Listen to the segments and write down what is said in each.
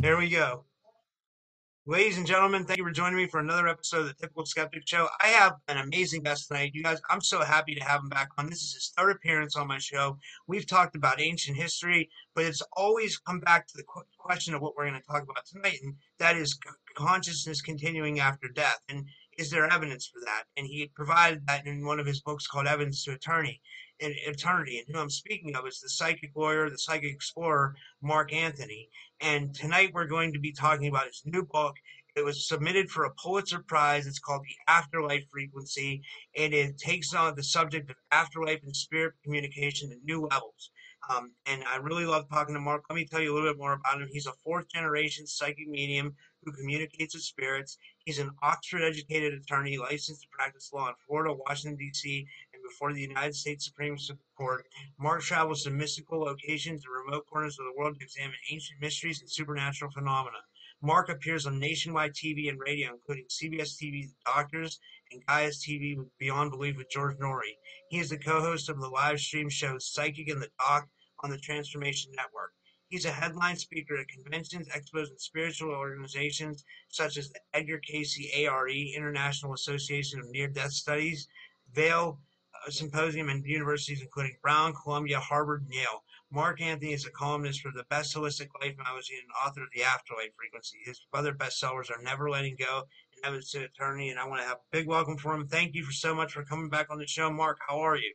There we go. Ladies and gentlemen, thank you for joining me for another episode of the Typical Skeptic Show. I have an amazing guest tonight. You guys, I'm so happy to have him back on. This is his third appearance on my show. We've talked about ancient history, but it's always come back to the question of what we're going to talk about tonight, and that is consciousness continuing after death. And is there evidence for that? And he provided that in one of his books called Evidence to Eternity. In eternity, and who I'm speaking of is the psychic lawyer, the psychic explorer, Mark Anthony. And tonight we're going to be talking about his new book. It was submitted for a Pulitzer Prize. It's called The Afterlife Frequency, and it takes on the subject of afterlife and spirit communication to new levels. Um, and I really love talking to Mark. Let me tell you a little bit more about him. He's a fourth generation psychic medium who communicates with spirits. He's an Oxford educated attorney licensed to practice law in Florida, Washington, D.C., before the United States Supreme Court. Mark travels to mystical locations and remote corners of the world to examine ancient mysteries and supernatural phenomena. Mark appears on nationwide TV and radio, including CBS TV's Doctors and Gaia's TV Beyond Belief with George Noory. He is the co-host of the live stream show Psychic and the Doc on the Transformation Network. He's a headline speaker at conventions, expos, and spiritual organizations such as the Edgar Cayce ARE, International Association of Near Death Studies, Vail Symposium, and universities including Brown, Columbia, Harvard, and Yale. Mark Anthony is a columnist for the Best Holistic Life magazine and author of The Afterlife Frequency. His other bestsellers are Never Letting Go and Evidence to Eternity, and I want to have a big welcome for him. Thank you for so much for coming back on the show. Mark, how are you?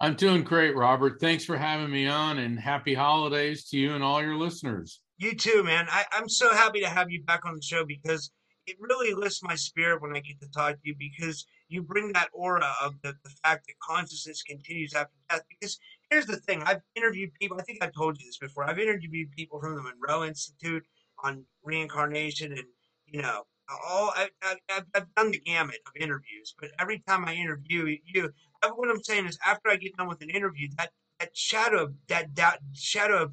I'm doing great, Robert. Thanks for having me on and happy holidays to you and all your listeners. You too, man. I, I'm so happy to have you back on the show because it really lifts my spirit when I get to talk to you because you bring that aura of the, the fact that consciousness continues after death. Because here's the thing I've interviewed people, I think I've told you this before. I've interviewed people from the Monroe Institute on reincarnation and, you know, all I, have I've done the gamut of interviews, but every time I interview you, what I'm saying is after I get done with an interview, that that shadow, that that shadow of,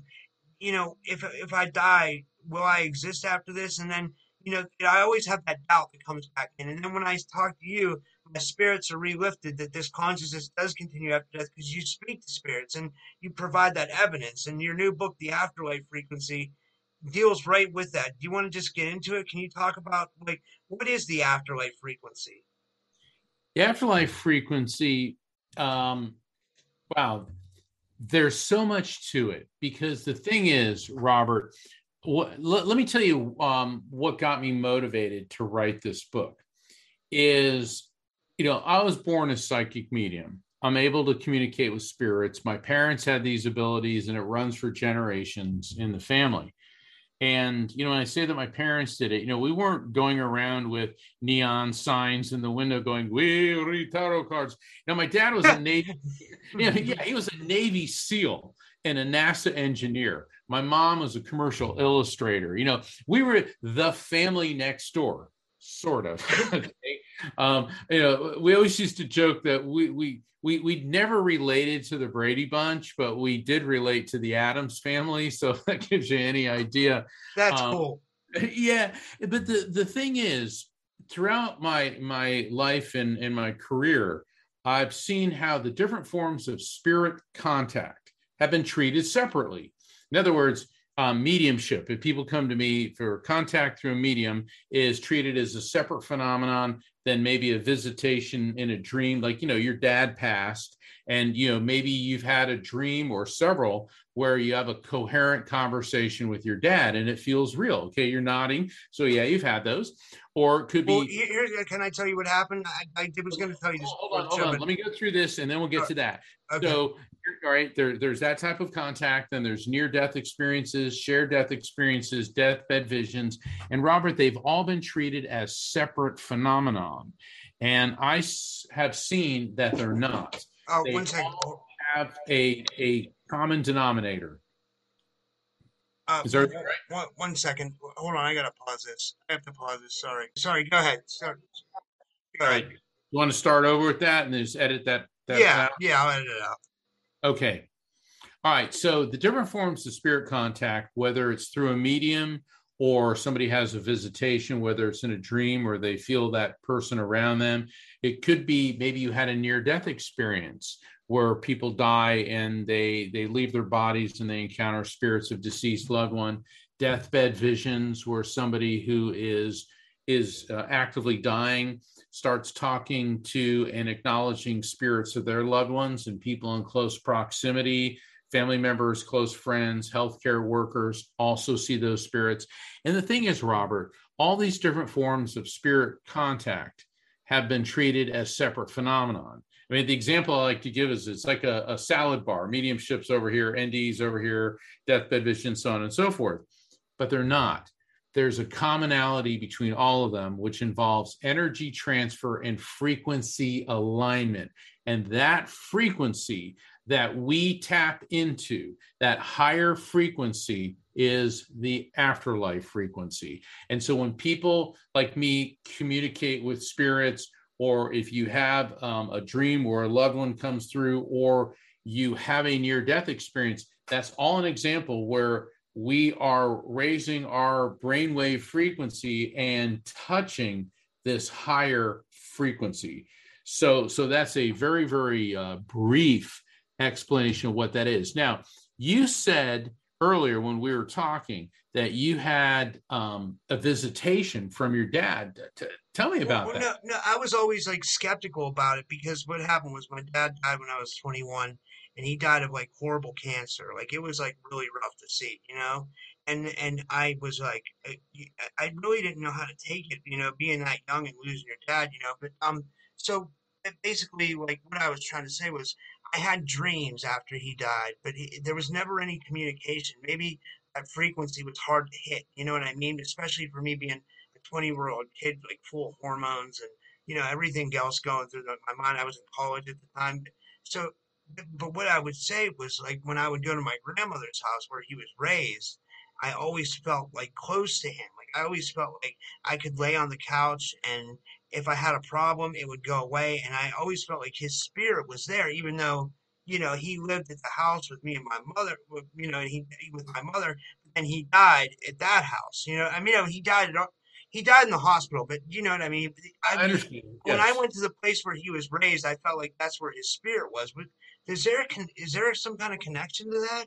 you know, if if I die, will I exist after this? And then you know, I always have that doubt that comes back in. And then when I talk to you, my spirits are relifted that this consciousness does continue after death because you speak to spirits and you provide that evidence. And your new book, The Afterlife Frequency, deals right with that. Do you want to just get into it? Can you talk about like what is the afterlife frequency? The afterlife frequency um, wow, there's so much to it because the thing is, Robert, what, let, let, me tell you um, what got me motivated to write this book is, you know, I was born a psychic medium. I'm able to communicate with spirits. My parents had these abilities, and it runs for generations in the family. And, you know, when I say that my parents did it, you know, we weren't going around with neon signs in the window going, we read tarot cards. now my dad was a Navy, you know, yeah, he was a Navy SEAL and a NASA engineer. My mom was a commercial illustrator. You know, we were the family next door, sort of. okay. Um, you know, we always used to joke that we, we, we we never related to the Brady Bunch, but we did relate to the Addams family. So that gives you any idea. That's um, cool. Yeah, but the the thing is, throughout my my life and in my career, I've seen how the different forms of spirit contact have been treated separately. In other words, um, mediumship, if people come to me for contact through a medium, is treated as a separate phenomenon than maybe a visitation in a dream. Like, you know, your dad passed, and, you know, maybe you've had a dream or several where you have a coherent conversation with your dad and it feels real. Okay, you're nodding. So, yeah, you've had those. Or it could be. Well, here, can I tell you what happened? I, I was going to tell you this. Hold on, hold on. Let me go through this and then we'll get to that. Okay. So, all right, there, there's that type of contact. Then there's near death experiences, shared death experiences, deathbed visions. And Robert, they've all been treated as separate phenomenon. And I s- have seen that they're not. Oh, they one second. have a, a common denominator. Uh, Is there, one, one second. Hold on. I got to pause this. I have to pause this. Sorry. Sorry. Go ahead. Sorry. Go ahead. You want to start over with that and just edit that? that yeah. Out? Yeah. I'll edit it out. Okay. All right. So the different forms of spirit contact, whether it's through a medium or somebody has a visitation, whether it's in a dream or they feel that person around them, it could be maybe you had a near death experience where people die and they they leave their bodies and they encounter spirits of deceased loved one deathbed visions where somebody who is is uh, actively dying starts talking to and acknowledging spirits of their loved ones and people in close proximity family members close friends healthcare workers also see those spirits and the thing is robert all these different forms of spirit contact have been treated as separate phenomenon I mean, the example I like to give is it's like a, a salad bar, mediumships over here, NDEs over here, deathbed vision, so on and so forth. But they're not. There's a commonality between all of them, which involves energy transfer and frequency alignment. And that frequency that we tap into, that higher frequency, is the afterlife frequency. And so when people like me communicate with spirits, or if you have um, a dream where a loved one comes through, or you have a near death experience, that's all an example where we are raising our brainwave frequency and touching this higher frequency. So, so that's a very, very uh, brief explanation of what that is. Now, you said earlier when we were talking that you had um, a visitation from your dad. T- tell me about well, that. No, no, I was always like skeptical about it because what happened was my dad died when I was 21 and he died of like horrible cancer. Like it was like really rough to see, you know? And, and I was like, I, I really didn't know how to take it, you know, being that young and losing your dad, you know, but, um, so basically like what I was trying to say was I had dreams after he died, but he, there was never any communication. Maybe that frequency was hard to hit. You know what I mean? Especially for me being a 20 year old kid, like full of hormones and, you know, everything else going through my mind. I was in college at the time. So, but what I would say was like when I would go to my grandmother's house where he was raised, I always felt like close to him. Like I always felt like I could lay on the couch and if I had a problem, it would go away. And I always felt like his spirit was there, even though, you know, he lived at the house with me and my mother, you know, he, with my mother, and he died at that house. You know, I mean, he died at, he died in the hospital, but you know what I mean? I, I understand. When yes. I went to the place where he was raised, I felt like that's where his spirit was. But is there, is there some kind of connection to that?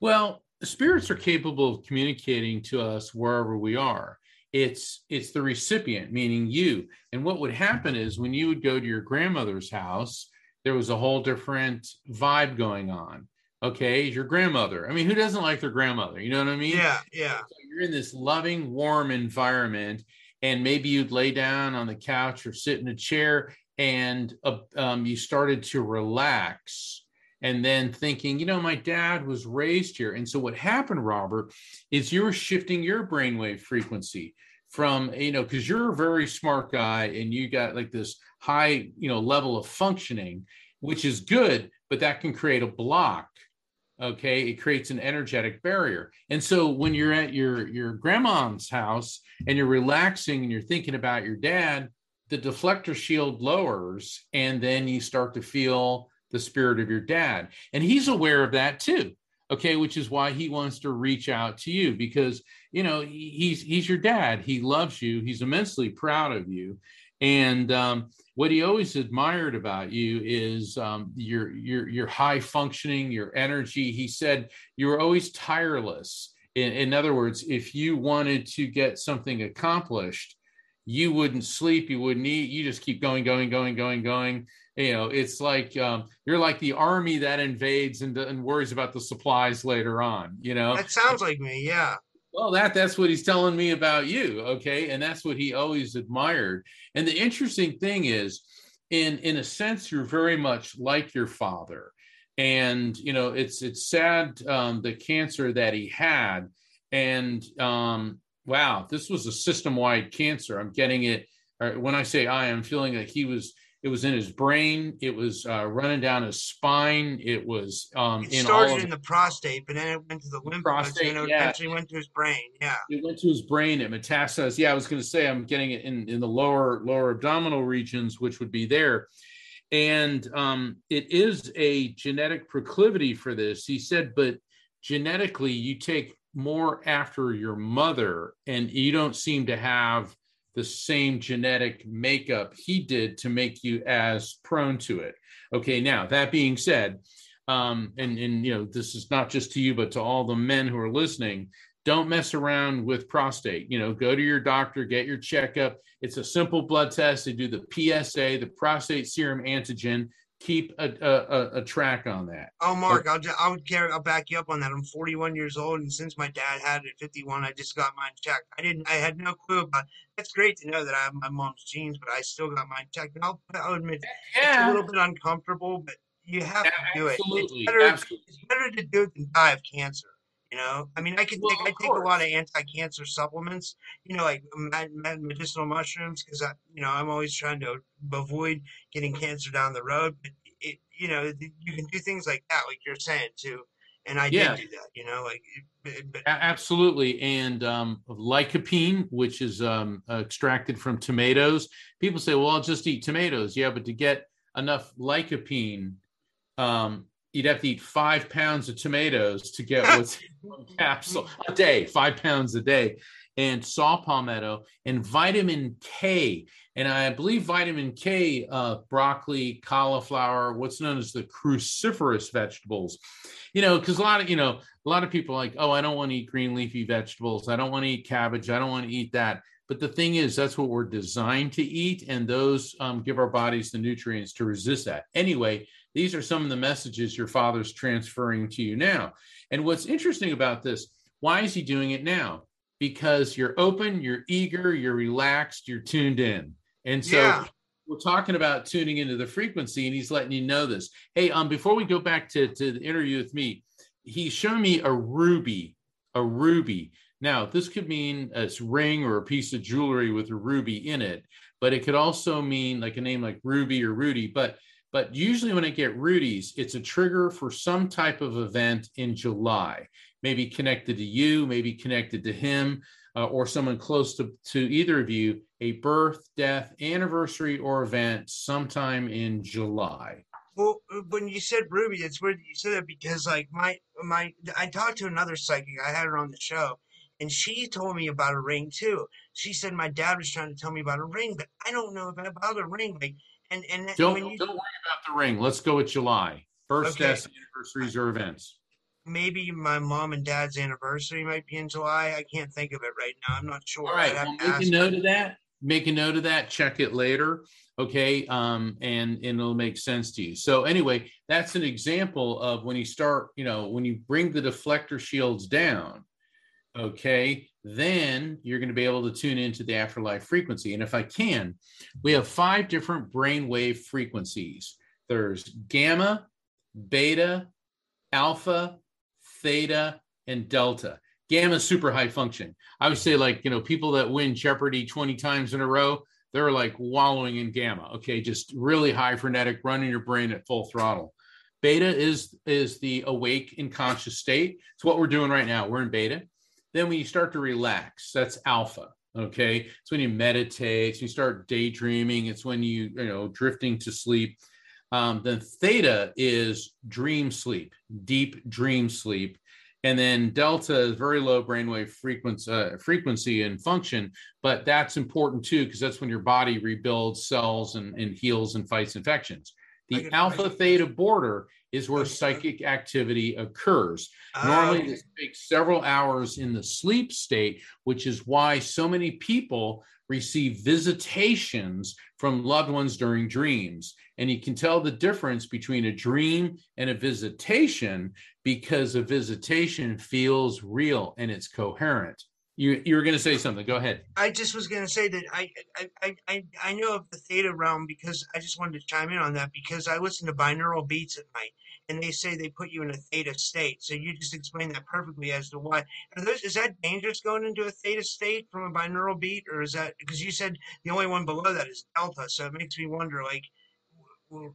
Well, spirits are capable of communicating to us wherever we are. It's it's the recipient meaning you. And what would happen is when you would go to your grandmother's house there was a whole different vibe going on. Okay your grandmother. I mean who doesn't like their grandmother? You know what i mean? Yeah yeah. So you're in this loving warm environment and maybe you'd lay down on the couch or sit in a chair and uh, um, you started to relax and then thinking, you know, my dad was raised here. And so what happened, Robert, is you were shifting your brainwave frequency from, you know, because you're a very smart guy and you got like this high, you know, level of functioning, which is good, but that can create a block. Okay, it creates an energetic barrier. And so when you're at your your grandma's house and you're relaxing and you're thinking about your dad, the deflector shield lowers, and then you start to feel the spirit of your dad. And he's aware of that too. Okay, which is why he wants to reach out to you because you know he's he's your dad. He loves you. He's immensely proud of you, and um, what he always admired about you is um, your your your high functioning, your energy. He said you were always tireless. In, in other words, if you wanted to get something accomplished, you wouldn't sleep, you wouldn't eat, you just keep going, going, going, going, going. You know it's like um, you're like the army that invades and, and worries about the supplies later on you know? That sounds like me yeah. Well that that's what he's telling me about you okay? And that's what he always admired. And the interesting thing is in in a sense you're very much like your father. And you know it's it's sad um, the cancer that he had. And um, wow this was a system-wide cancer i'm getting it when i say i i'm feeling that he was it was in his brain. It was uh, running down his spine. It was um, it in started in the prostate, but then it went to the lymph prostate, and it yeah. eventually went to his brain. Yeah, it went to his brain. It metastasized. Yeah, I was going to say I'm getting it in in the lower lower abdominal regions, which would be there. And um, it is a genetic proclivity for this. He said, but genetically, you take more after your mother, and you don't seem to have the same genetic makeup he did to make you as prone to it. Okay, now that being said, um, and and you know this is not just to you, but to all the men who are listening. don't mess around with prostate. You know, go to your doctor, get your checkup. It's a simple blood test. They do the PSA, the prostate serum antigen. Keep a, a, a track on that. Oh, Mark, I'll just, I'll carry, I'll back you up on that. I'm 41 years old, and since my dad had it at 51, I just got mine checked. I didn't, I had no clue about. It's great to know that I have my mom's genes, but I still got mine checked. And I'll, I'll admit, yeah. it's a little bit uncomfortable, but you have to do it. It's better, absolutely. it's better to do it than die of cancer. You know, I mean, I can Well, take I take a lot of anti-cancer supplements. You know, like med- med- medicinal mushrooms, because I, you know, I'm always trying to avoid getting cancer down the road. But it, you know, you can do things like that, like you're saying too. And I Yeah. did do that. You know, like, but Absolutely. And um, lycopene, which is um, extracted from tomatoes, people say, well, I'll just eat tomatoes. Yeah, but to get enough lycopene, um, you'd have to eat five pounds of tomatoes to get what's in one capsule a day, five pounds a day. And saw palmetto and vitamin K. And I believe vitamin K, uh, broccoli, cauliflower, what's known as the cruciferous vegetables. You know, because a lot of, you know, a lot of people are like, oh, I don't want to eat green leafy vegetables. I don't want to eat cabbage. I don't want to eat that. But the thing is, that's what we're designed to eat, and those um, give our bodies the nutrients to resist that. Anyway, these are some of the messages your father's transferring to you now. And what's interesting about this, why is he doing it now? Because you're open, you're eager, you're relaxed, you're tuned in. And so Yeah. we're talking about tuning into the frequency, and he's letting you know this. Hey, um, before we go back to, to the interview with me, he's showing me a ruby, a ruby. Now, this could mean a ring or a piece of jewelry with a ruby in it, but it could also mean like a name like Ruby or Rudy. But but usually when I get Rudy's, it's a trigger for some type of event in July, maybe connected to you, maybe connected to him, uh, or someone close to, to either of you, a birth, death, anniversary, or event sometime in July. Well, when you said Ruby, it's weird that you said that because like my my I talked to another psychic. I had her on the show, and she told me about a ring too. She said my dad was trying to tell me about a ring, but I don't know about a ring. Like, and and Don't, don't worry about the ring. Let's go with July. First Okay. deaths, anniversaries, or events. maybe my mom and dad's anniversary might be in July. I can't think of it right now. I'm not sure. All right, well, make a note of that. Make a note of that. Check it later. Okay, um, and, and it'll make sense to you. So anyway, that's an example of when you start, you know, when you bring the deflector shields down. Okay, then you're going to be able to tune into the afterlife frequency. And if I can, we have five different brainwave frequencies. There's gamma, beta, alpha, theta, and delta. Gamma is super high function. I would say, like, you know, people that win Jeopardy 20 times in a row, they're like wallowing in gamma. Okay, just really high frenetic, running your brain at full throttle. Beta is is the awake and conscious state. It's what we're doing right now. We're in beta. Then when you start to relax, that's alpha. Okay, it's when you meditate, it's when you start daydreaming. It's when you you know drifting to sleep. Um, then theta is dream sleep, deep dream sleep. And then delta is very low brainwave frequency, uh, frequency and function, but that's important too because that's when your body rebuilds cells and, and heals and fights infections. The alpha theta border is where psychic activity occurs. Ah, Normally, this takes several hours in the sleep state, which is why so many people receive visitations from loved ones during dreams. And you can tell the difference between a dream and a visitation because a visitation feels real and it's coherent. You, you were going to say something. Go ahead. I just was gonna say that I, I I I know of the theta realm because I just wanted to chime in on that because I listen to binaural beats at night and they say they put you in a theta state. So you just explained that perfectly as to why. Those is that dangerous going into a theta state from a binaural beat or is that because you said the only one below that is delta? So it makes me wonder like,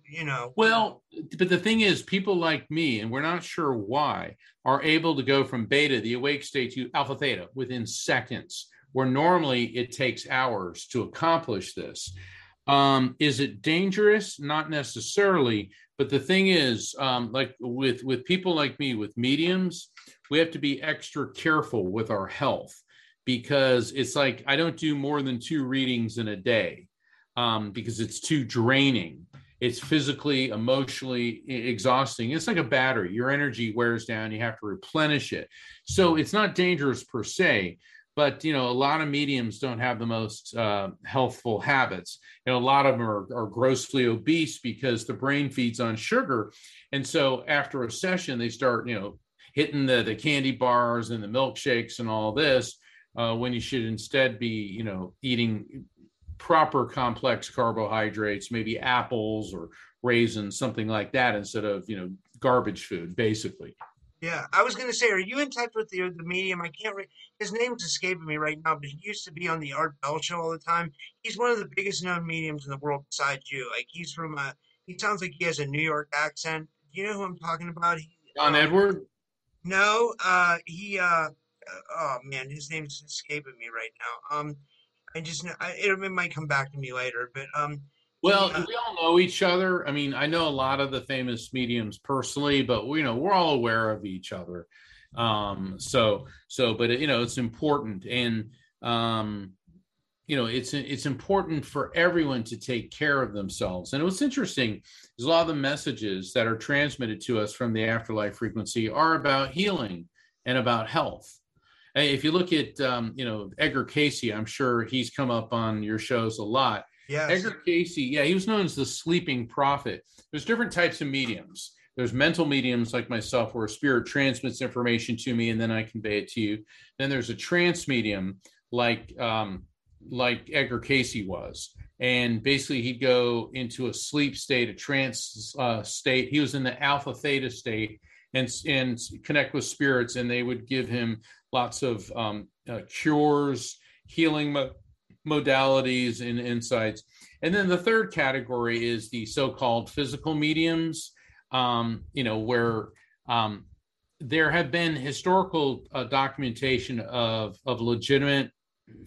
you know. Well, but the thing is, people like me, and we're not sure why, are able to go from beta, the awake state, to alpha theta within seconds, where normally it takes hours to accomplish this. Um, is it dangerous? Not necessarily. But the thing is, um, like with with people like me, with mediums, we have to be extra careful with our health because it's like I don't do more than two readings in a day um, because it's too draining it's physically, emotionally exhausting. It's like a battery. Your energy wears down. You have to replenish it. So it's not dangerous per se, but you know, a lot of mediums don't have the most uh, healthful habits. Know, a lot of them are, are grossly obese because the brain feeds on sugar, and so after a session, they start you know hitting the the candy bars and the milkshakes and all this. Uh, when you should instead be, you know, eating proper complex carbohydrates, maybe apples or raisins, something like that, instead of you know garbage food, basically. Yeah, I was going to say, are you in touch with the the medium? I can't. Re- his name's escaping me right now, but he used to be on the Art Bell show all the time. He's one of the biggest known mediums in the world besides you. Like he's from a. He sounds like he has a New York accent. Do you know who I'm talking about? He, John um, Edward. No, uh, he. Uh, oh man, his name's escaping me right now. Um, I just I, it, it might come back to me later, but um. Well, we all know each other. I mean, I know a lot of the famous mediums personally, but you know, we're all aware of each other. Um, so, so, but you know, it's important, and um, you know, it's it's important for everyone to take care of themselves. And what's interesting is a lot of the messages that are transmitted to us from the afterlife frequency are about healing and about health if you look at um, you know Edgar Cayce, I'm sure he's come up on your shows a lot. Yeah, Edgar Cayce, yeah, he was known as the sleeping prophet. There's different types of mediums. There's mental mediums like myself, where a spirit transmits information to me and then I convey it to you. Then there's a trance medium like um, like Edgar Cayce was, and basically he'd go into a sleep state, a trance uh, state. He was in the alpha theta state, and and connect with spirits, and they would give him lots of um, uh, cures, healing mo- modalities, and insights. And then the third category is the so-called physical mediums. Um, you know where um, there have been historical uh, documentation of of legitimate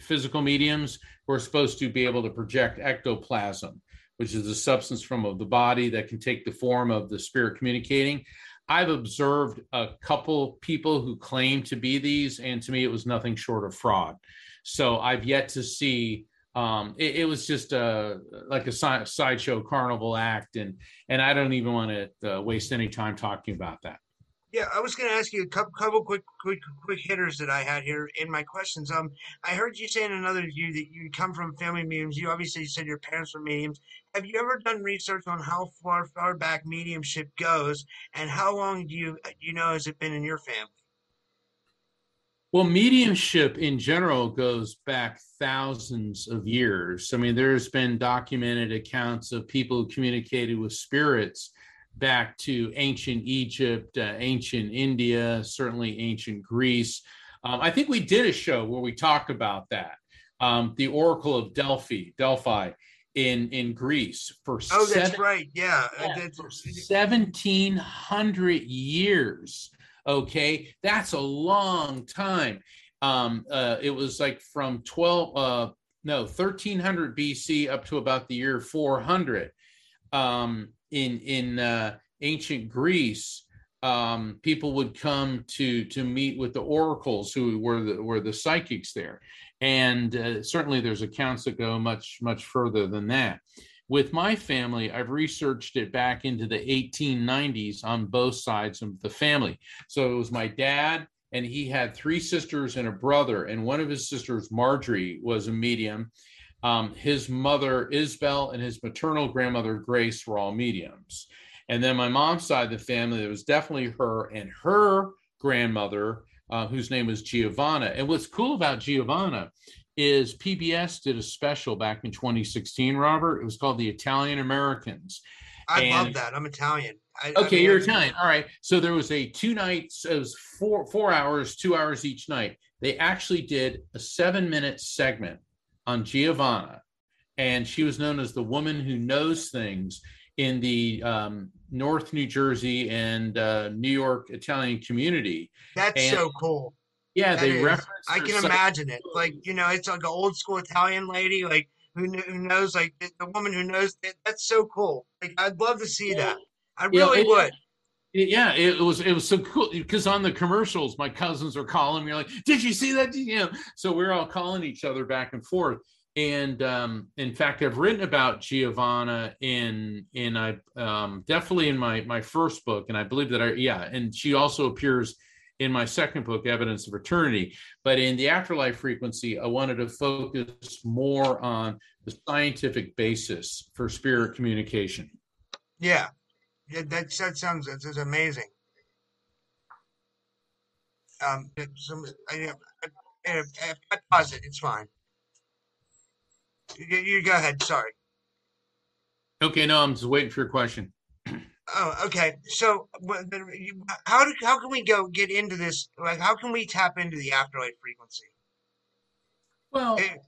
physical mediums who are supposed to be able to project ectoplasm, which is a substance from of the body that can take the form of the spirit communicating. I've observed a couple people who claim to be these, and to me, it was nothing short of fraud. So I've yet to see. Um, it, it, was just a like a sideshow carnival act, and and I don't even want to uh, waste any time talking about that. Yeah, I was going to ask you a couple, couple quick, quick, quick hitters that I had here in my questions. Um, I heard you say in another view that you come from family mediums. You obviously said your parents were mediums. Have you ever done research on how far far back mediumship goes, and how long do you you know has it been in your family? Well, mediumship in general goes back thousands of years. I mean, there's been documented accounts of people who communicated with spirits back to ancient Egypt, uh, ancient India, certainly ancient Greece. Um, I think we did a show where we talked about that. Um, the Oracle of Delphi, Delphi in in Greece for oh, seven, that's right, yeah, yeah that's, for seventeen hundred years. Okay, that's a long time. Um, uh, it was like from twelve, uh, no, thirteen hundred BC up to about the year four hundred. Um, in in uh, ancient Greece, um, people would come to to meet with the oracles who were the were the psychics there, and uh, certainly there's accounts that go much much further than that. With my family, I've researched it back into the 1890s on both sides of the family. So it was my dad, and he had three sisters and a brother, and one of his sisters, Marjorie, was a medium um, his mother, Isabel, and his maternal grandmother, Grace, were all mediums. And then my mom's side of the family, it was definitely her and her grandmother, uh, whose name was Giovanna. And what's cool about Giovanna is PBS did a special back in 2016, Robert. It was called The Italian Americans. I and, love that. I'm Italian. I, okay, I mean, you're Italian. All right. So there was a two nights, it was four four hours, two hours each night. They actually did a seven minute segment on Giovanna, and she was known as the woman who knows things in the um, North New Jersey and uh, New York Italian community. That's and, so cool. Yeah, that they is, reference. I can imagine it. Like you know, it's like an old school Italian lady, like who, who knows, like the woman who knows. That, that's so cool. Like I'd love to see that. I really would yeah, it was it was so cool because on the commercials, my cousins are calling me like, "Did you see that?" You know, so we're all calling each other back and forth. and um, in fact, I've written about Giovanna in in I um, definitely in my my first book, and I believe that I yeah, and she also appears in my second book, Evidence of Eternity. But in the afterlife frequency, I wanted to focus more on the scientific basis for spirit communication. Yeah, yeah that, that sounds that's amazing. Um, some, I, I, I, I pause it. It's fine. You, you go ahead. Sorry. Okay, no, I'm just waiting for your question. Oh, okay. So, how do how can we go get into this? Like, how can we tap into the afterlife frequency? Well, it,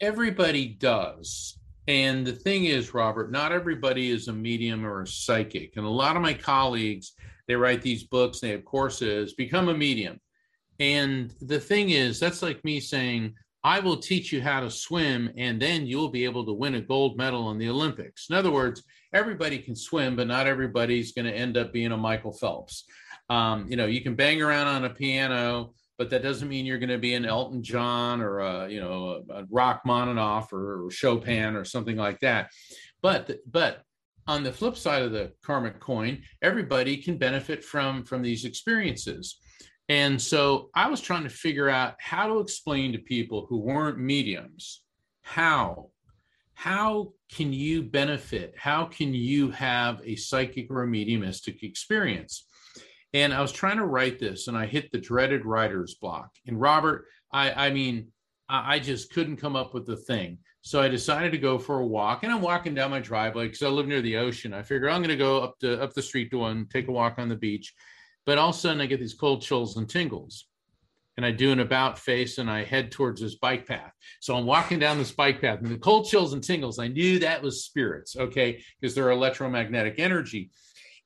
everybody does. And the thing is, Robert, not everybody is a medium or a psychic. And a lot of my colleagues, they write these books, they have courses, become a medium. And the thing is, that's like me saying, I will teach you how to swim, and then you'll be able to win a gold medal in the Olympics. In other words, everybody can swim, but not everybody's going to end up being a Michael Phelps. Um, you know, you can bang around on a piano, but that doesn't mean you're going to be an Elton John or a, you know a, a Rachmaninoff or, or Chopin or something like that. But but on the flip side of the karmic coin, everybody can benefit from from these experiences. And so I was trying to figure out how to explain to people who weren't mediums how how can you benefit? How can you have a psychic or a mediumistic experience? And I was trying to write this and I hit the dreaded writer's block. And Robert, I, I mean, I just couldn't come up with the thing. So I decided to go for a walk, and I'm walking down my driveway because I live near the ocean. I figure I'm going to go up to up the street to one, take a walk on the beach. But all of a sudden, I get these cold chills and tingles and I do an about face and I head towards this bike path. So I'm walking down this bike path and the cold chills and tingles. I knew that was spirits, okay, because they're electromagnetic energy.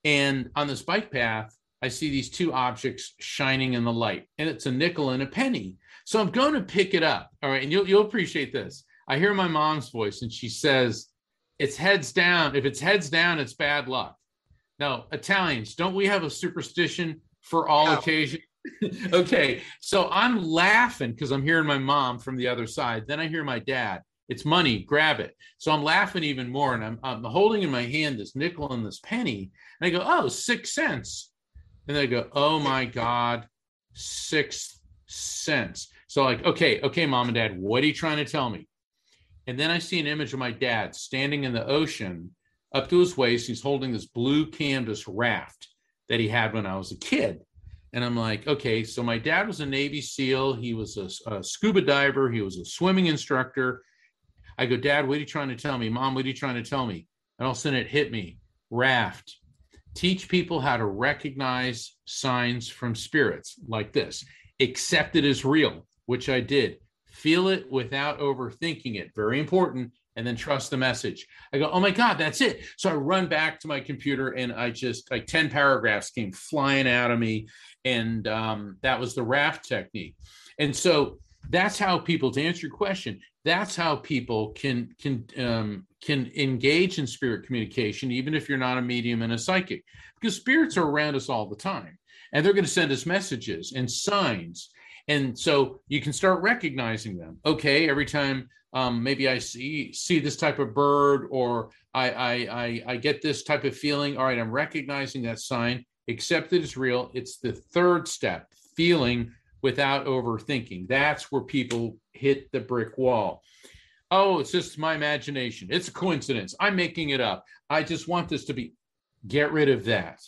And on this bike path, I see these two objects shining in the light, and it's a nickel and a penny. So I'm going to pick it up. All right, and you'll you'll appreciate this. I hear my mom's voice, and she says, "It's heads down. If it's heads down, it's bad luck." Now, Italians, don't we have a superstition for all no. occasions? okay, so I'm laughing because I'm hearing my mom from the other side. Then I hear my dad. It's money, grab it. So I'm laughing even more, and I'm, I'm holding in my hand this nickel and this penny. And I go, oh, six cents. And I go, oh my God, six cents. So like, okay, okay, mom and dad, what are you trying to tell me? And then I see an image of my dad standing in the ocean up to his waist. He's holding this blue canvas raft that he had when I was a kid. And I'm like, okay, so my dad was a Navy SEAL. He was a, a, scuba diver. He was a swimming instructor. I go, Dad, what are you trying to tell me? Mom, what are you trying to tell me? And all of a sudden it hit me raft. Teach people how to recognize signs from spirits like this. Accept it as real, which I did. Feel it without overthinking it. Very important and then trust the message. I go, oh my God, that's it. So I run back to my computer and I just like 10 paragraphs came flying out of me. And um, that was the raft technique. And so that's how people, to answer your question, that's how people can can um, can engage in spirit communication, even if you're not a medium and a psychic, because spirits are around us all the time. And they're going to send us messages and signs. And so you can start recognizing them. Okay, every time um, maybe I see see this type of bird, or I, I I I get this type of feeling. All right, I'm recognizing that sign. Accept that it's real. It's the third step, feeling without overthinking. That's where people hit the brick wall. Oh, it's just my imagination. It's a coincidence. I'm making it up. I just want this to be. Get rid of that.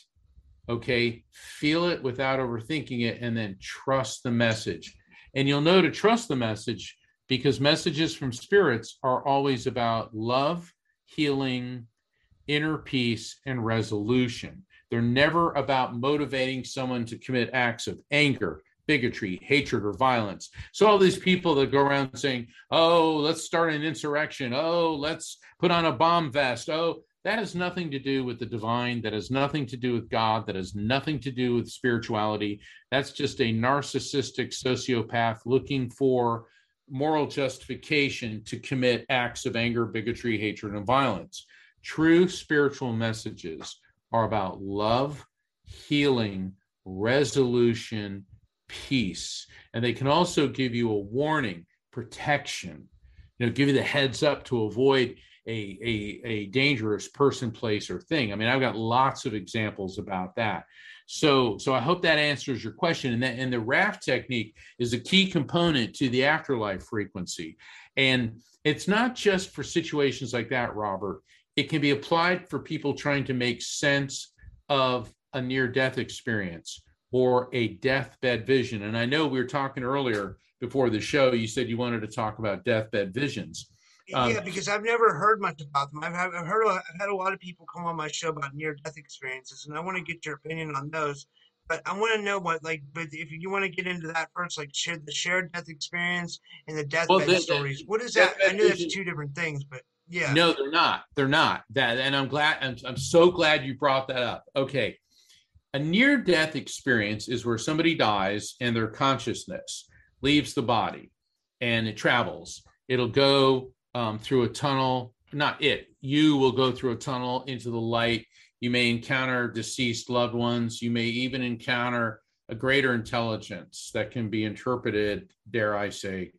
Okay, feel it without overthinking it, and then trust the message. And you'll know to trust the message because messages from spirits are always about love, healing, inner peace, and resolution. They're never about motivating someone to commit acts of anger, bigotry, hatred, or violence. So, all these people that go around saying, oh, let's start an insurrection. Oh, let's put on a bomb vest. Oh, that has nothing to do with the divine. That has nothing to do with God. That has nothing to do with spirituality. That's just a narcissistic sociopath looking for moral justification to commit acts of anger, bigotry, hatred, and violence. True spiritual messages are about love, healing, resolution, peace. And they can also give you a warning, protection. you know give you the heads up to avoid a, a, a dangerous person, place, or thing. I mean, I've got lots of examples about that. So, so I hope that answers your question. And that, and the raft technique is a key component to the afterlife frequency. And it's not just for situations like that, Robert. It can be applied for people trying to make sense of a near death experience or a deathbed vision. And I know we were talking earlier before the show, you said you wanted to talk about deathbed visions. Um, yeah, because I've never heard much about them. I've, I've heard I've had a lot of people come on my show about near death experiences, and I want to get your opinion on those. But I want to know what like, but if you want to get into that first, like share the shared death experience and the deathbed well, the, stories. What is that? I know that's two different things, but yeah. No, they're not. They're not. That, and I'm glad. I'm, I'm so glad you brought that up. Okay, a near death experience is where somebody dies and their consciousness leaves the body, and it travels. It'll go um, through a tunnel. Not it. You will go through a tunnel into the light. You may encounter deceased loved ones. You may even encounter a greater intelligence that can be interpreted, dare I say,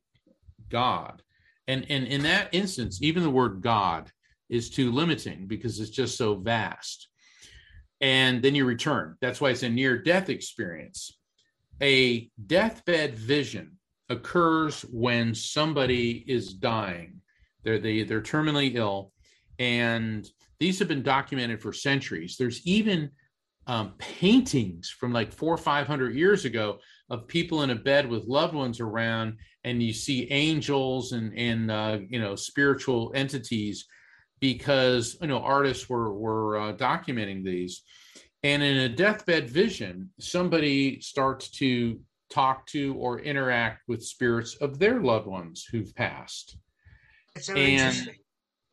God. And, and in that instance, even the word God is too limiting because it's just so vast. And then you return. That's why it's a near death experience. A deathbed vision occurs when somebody is dying they're they, they're terminally ill, and these have been documented for centuries. There's even um, paintings from like four or five hundred years ago of people in a bed with loved ones around, and you see angels and and uh, you know spiritual entities because you know artists were were uh, documenting these. And in a deathbed vision, somebody starts to talk to or interact with spirits of their loved ones who've passed. It's and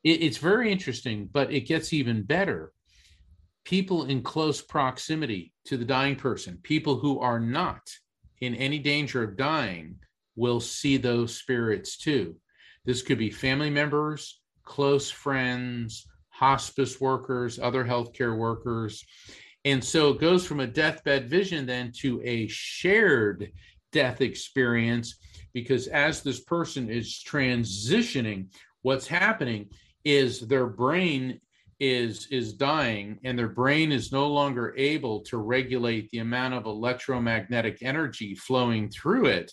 it, it's very interesting, but it gets even better. People in close proximity to the dying person, people who are not in any danger of dying, will see those spirits too. This could be family members, close friends, hospice workers, other healthcare workers. And so it goes from a deathbed vision then to a shared death experience because as this person is transitioning what's happening is their brain is is dying and their brain is no longer able to regulate the amount of electromagnetic energy flowing through it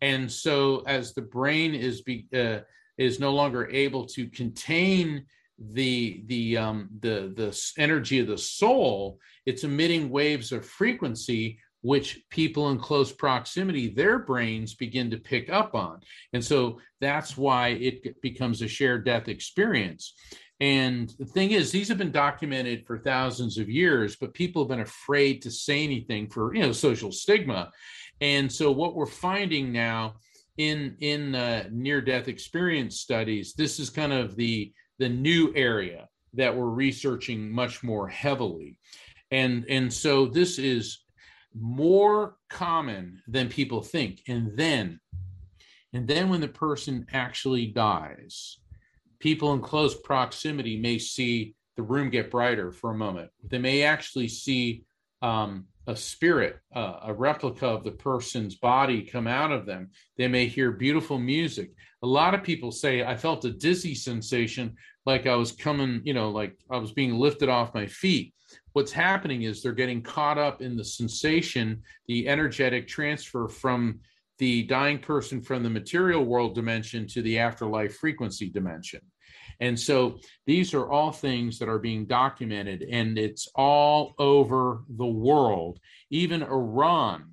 and so as the brain is be, uh, is no longer able to contain the the um the the energy of the soul it's emitting waves of frequency which people in close proximity, their brains begin to pick up on. And so that's why it becomes a shared death experience. And the thing is, these have been documented for thousands of years, but people have been afraid to say anything for you know social stigma. And so what we're finding now in in uh, near death experience studies, this is kind of the the new area that we're researching much more heavily. And and so this is more common than people think. And then, and then when the person actually dies, people in close proximity may see the room get brighter for a moment. They may actually see um, a spirit, uh, a replica of the person's body come out of them. They may hear beautiful music. A lot of people say, I felt a dizzy sensation like I was coming, you know, like I was being lifted off my feet what's happening is they're getting caught up in the sensation, the energetic transfer from the dying person from the material world dimension to the afterlife frequency dimension. And so these are all things that are being documented, and it's all over the world. Even Iran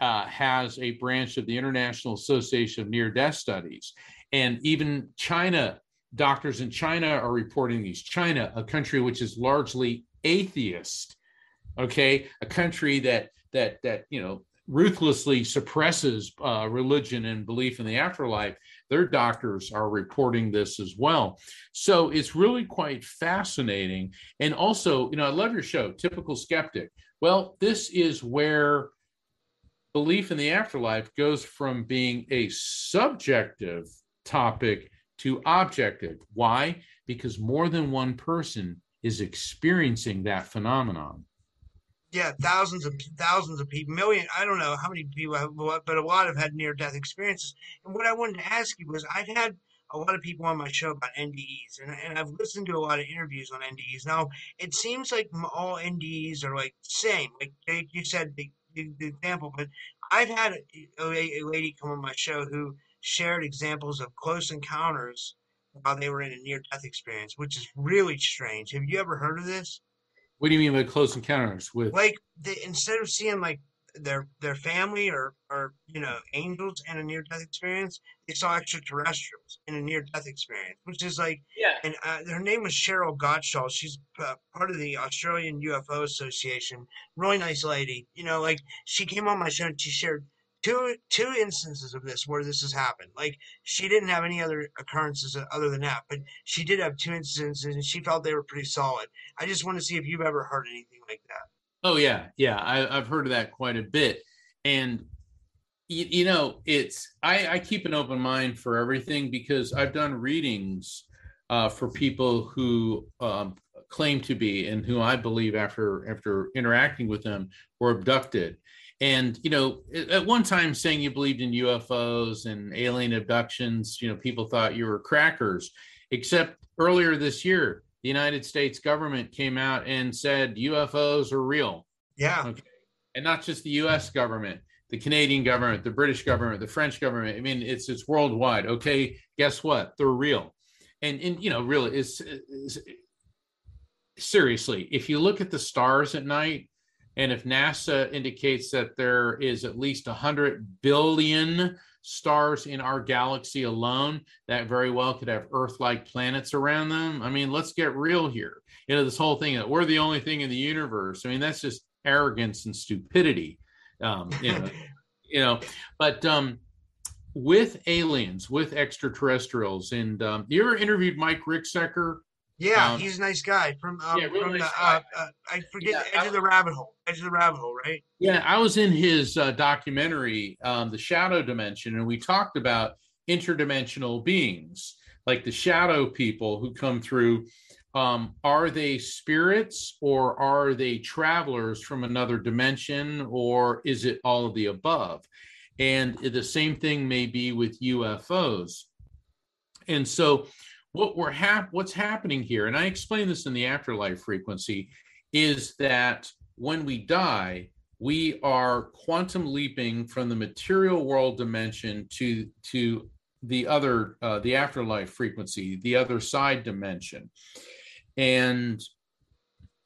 uh, has a branch of the International Association of Near Death Studies. And even China, doctors in China are reporting these. China, a country which is largely atheist okay a country that that that you know ruthlessly suppresses uh, religion and belief in the afterlife their doctors are reporting this as well. So it's really quite fascinating. And also you know i love your show typical skeptic. Well this is where belief in the afterlife goes from being a subjective topic to objective. Why? Because more than one person is experiencing that phenomenon. Yeah, thousands of thousands of people, million. I don't know how many people, have, but a lot have had near death experiences. And what I wanted to ask you was, I've had a lot of people on my show about NDEs, and, and I've listened to a lot of interviews on NDEs. Now, it seems like all NDEs are like same, like you said, the, the, the example, but I've had a, a, lady come on my show who shared examples of close encounters while they were in a near death experience, which is really strange. Have you ever heard of this? What do you mean by close encounters with? Like, they, instead of seeing like their their family or or you know angels in a near death experience, they saw extraterrestrials in a near death experience, which is like yeah. And uh, her name was Cheryl Gottschall. She's uh, part of the Australian UFO Association. Really nice lady. You know, like she came on my show and she shared two two instances of this where this has happened. Like she didn't have any other occurrences other than that, but she did have two instances and she felt they were pretty solid. I just want to see if you've ever heard anything like that. Oh yeah, yeah, I, have heard of that quite a bit, and you, you know, it's I, I, keep an open mind for everything because I've done readings uh, for people who um, claim to be and who I believe after after interacting with them were abducted. And you know, at one time saying you believed in UFOs and alien abductions, you know, people thought you were crackers. Except earlier this year, the United States government came out and said UFOs are real. Yeah. Okay. And not just the US government, the Canadian government, the British government, the French government. I mean, it's it's worldwide. Okay, guess what? They're real. And and you know, really is seriously, if you look at the stars at night, and if NASA indicates that there is at least 100 billion stars in our galaxy alone that very well could have Earth like planets around them. I mean, let's get real here. You know, this whole thing that we're the only thing in the universe. I mean, that's just arrogance and stupidity. Um, you know, you know, but um, with aliens, with extraterrestrials, and um, you ever interviewed Mike Ricksecker? Yeah, um, he's a nice guy from um, yeah, from nice the uh, uh, I forget yeah, the edge I, of the rabbit hole. Edge of the rabbit hole, right? Yeah, I was in his uh, documentary, um, The Shadow Dimension, and we talked about interdimensional beings, like the shadow people who come through. Um, are they spirits or are they travelers from another dimension, or is it all of the above? And the same thing may be with UFOs. And so what we're hap- what's happening here, and I explain this in the afterlife frequency, is that when we die, we are quantum leaping from the material world dimension to to the other uh, the afterlife frequency, the other side dimension, and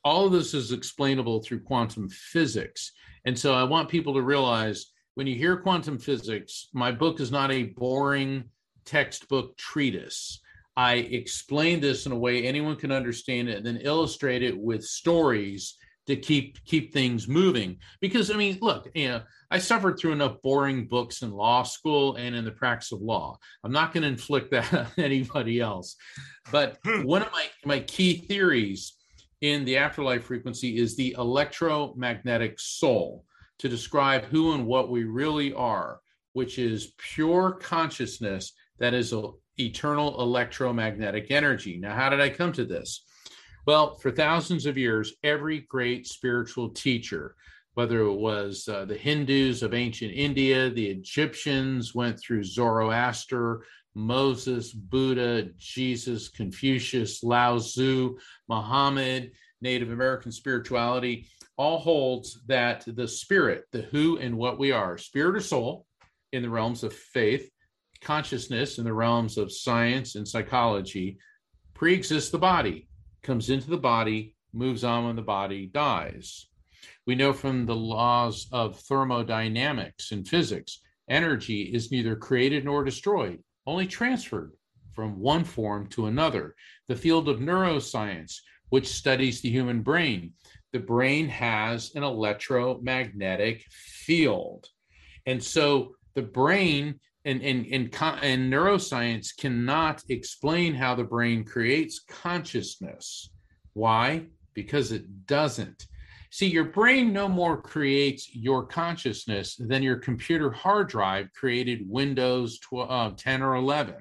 all of this is explainable through quantum physics. And so I want people to realize when you hear quantum physics, my book is not a boring textbook treatise. I explain this in a way anyone can understand it, and then illustrate it with stories to keep keep things moving. Because I mean, look, you know, I suffered through enough boring books in law school and in the practice of law. I'm not going to inflict that on anybody else. But hmm. one of my my key theories in the afterlife frequency is the electromagnetic soul to describe who and what we really are, which is pure consciousness that is a eternal electromagnetic energy. Now, how did I come to this? Well, for thousands of years, every great spiritual teacher, whether it was uh, the Hindus of ancient India, the Egyptians went through Zoroaster, Moses, Buddha, Jesus, Confucius, Lao Tzu, Muhammad, Native American spirituality, all holds that the spirit, the who and what we are, spirit or soul in the realms of faith, consciousness in the realms of science and psychology pre-exists the body, comes into the body, moves on when the body dies. We know from the laws of thermodynamics and physics, energy is neither created nor destroyed, only transferred from one form to another. The field of neuroscience, which studies the human brain, the brain has an electromagnetic field. And so the brain and, and, and, and neuroscience cannot explain how the brain creates consciousness. Why? Because it doesn't. See, your brain no more creates your consciousness than your computer hard drive created Windows 12, uh, 10 or 11.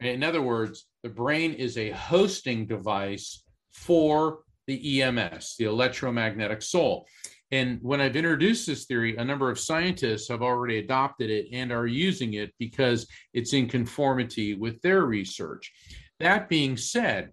In other words, the brain is a hosting device for the EMS, the electromagnetic soul. And when I've introduced this theory, a number of scientists have already adopted it and are using it because it's in conformity with their research. That being said,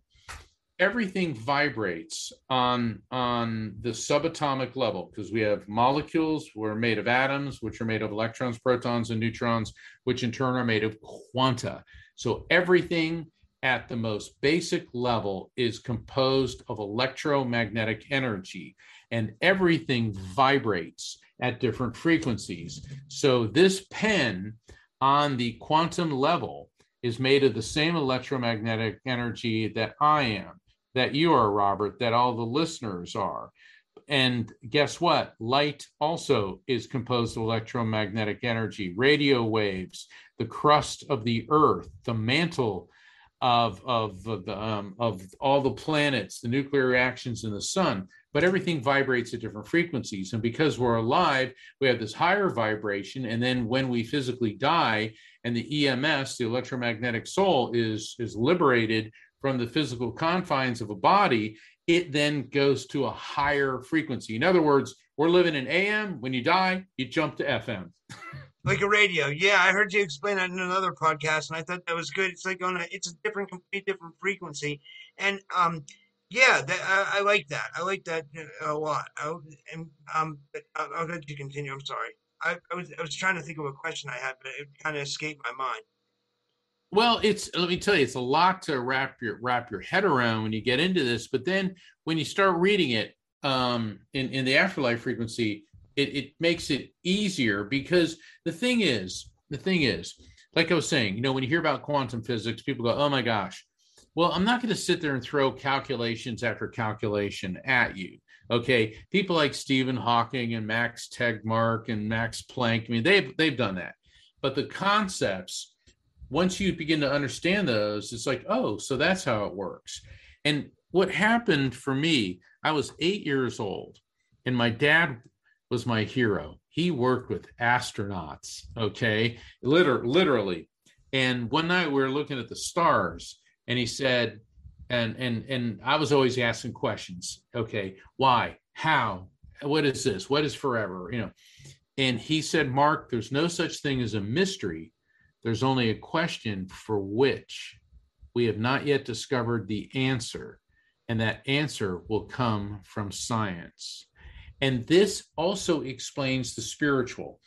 everything vibrates on on the subatomic level because we have molecules we're made of atoms which are made of electrons protons and neutrons which in turn are made of quanta so everything at the most basic level is composed of electromagnetic energy and everything vibrates at different frequencies so this pen on the quantum level is made of the same electromagnetic energy that I am that you are, Robert, that all the listeners are. And guess what? Light also is composed of electromagnetic energy, radio waves, the crust of the earth, the mantle of of of, the, um, of all the planets, the nuclear reactions in the sun. But everything vibrates at different frequencies, and because we're alive, we have this higher vibration. And then when we physically die, and the EMS, the electromagnetic soul, is is liberated from the physical confines of a body, it then goes to a higher frequency. In other words, we're living in AM. When you die, you jump to FM. like a radio. Yeah, I heard you explain that in another podcast, and I thought that was good. It's like on a, it's a different, complete different frequency, and um, yeah, that, I, I like that. I like that a lot. I, and um, I'll, I'll let you continue. I'm sorry. I, I was I was trying to think of a question I had, but it kind of escaped my mind. Well, it's let me tell you, it's a lot to wrap your wrap your head around when you get into this. But then when you start reading it um, in in the afterlife frequency, it it makes it easier because the thing is, the thing is, like I was saying, you know, when you hear about quantum physics, people go, "Oh my gosh." Well, I'm not going to sit there and throw calculations after calculation at you. Okay, people like Stephen Hawking and Max Tegmark and Max Planck. I mean, they've they've done that, but the concepts once you begin to understand those, it's like, oh, so that's how it works. And what happened for me, I was eight years old, and my dad was my hero. He worked with astronauts, okay, Liter- literally. And one night we were looking at the stars, and he said, and and and I was always asking questions. Okay, why? How? What is this? What is forever? You know. And he said, Mark, there's no such thing as a mystery there's only a question for which we have not yet discovered the answer, and that answer will come from science. And this also explains the spiritual,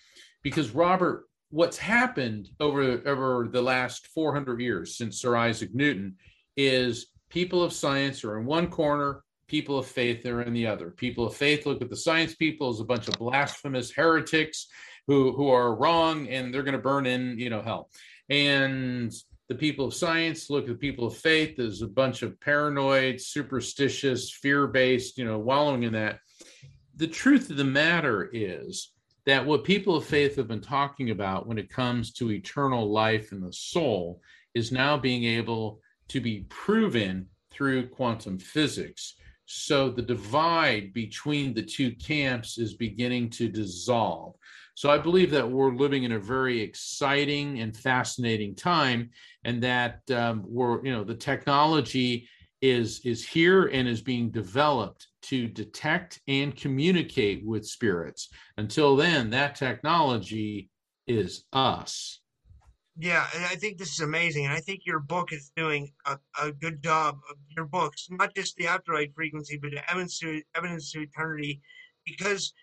because Robert, what's happened over, over the last 400 years since Sir Isaac Newton is people of science are in one corner, people of faith are in the other. People of faith look at the science people as a bunch of blasphemous heretics who who are wrong and they're going to burn in you know hell and the people of science look at the people of faith as a bunch of paranoid superstitious fear-based you know wallowing in that the truth of the matter is that what people of faith have been talking about when it comes to eternal life and the soul is now being able to be proven through quantum physics. So the divide between the two camps is beginning to dissolve. So I believe that we're living in a very exciting and fascinating time, and that um, we're, you know, the technology is is here and is being developed to detect and communicate with spirits. Until then, that technology is us. Yeah, and I think this is amazing. And I think your book is doing a, a good job of your books, not just the afterlife frequency, but evidence to, evidence to eternity, because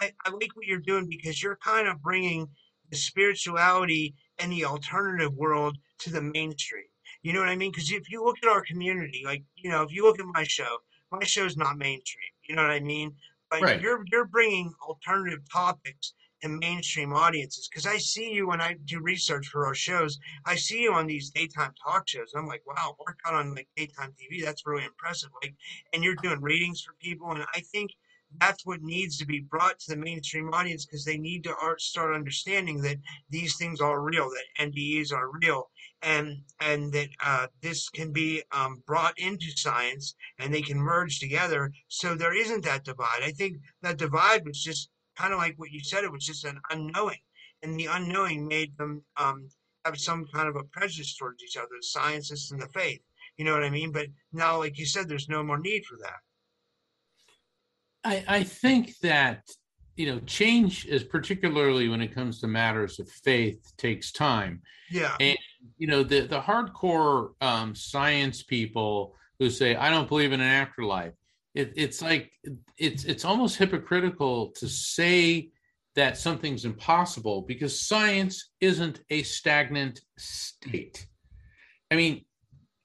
I, I like what you're doing because you're kind of bringing the spirituality and the alternative world to the mainstream. You know what I mean? Because if you look at our community, like you know, if you look at my show, my show's not mainstream. You know what I mean? But right. you're you're bringing alternative topics to mainstream audiences. Because I see you when I do research for our shows, I see you on these daytime talk shows. I'm like, wow, work out on like daytime TV. That's really impressive. Like, and you're doing readings for people, and I think that's what needs to be brought to the mainstream audience because they need to start understanding that these things are real, that NDEs are real, and and that uh, this can be um, brought into science and they can merge together. So there isn't that divide. I think that divide was just kind of like what you said. It was just an unknowing, and the unknowing made them um, have some kind of a prejudice towards each other, the scientists and the faith. You know what I mean? But now, like you said, there's no more need for that. I, I think that you know change is particularly when it comes to matters of faith takes time Yeah. and you know the the hardcore um, science people who say i don't believe in an afterlife it, it's like it's it's almost hypocritical to say that something's impossible because science isn't a stagnant state i mean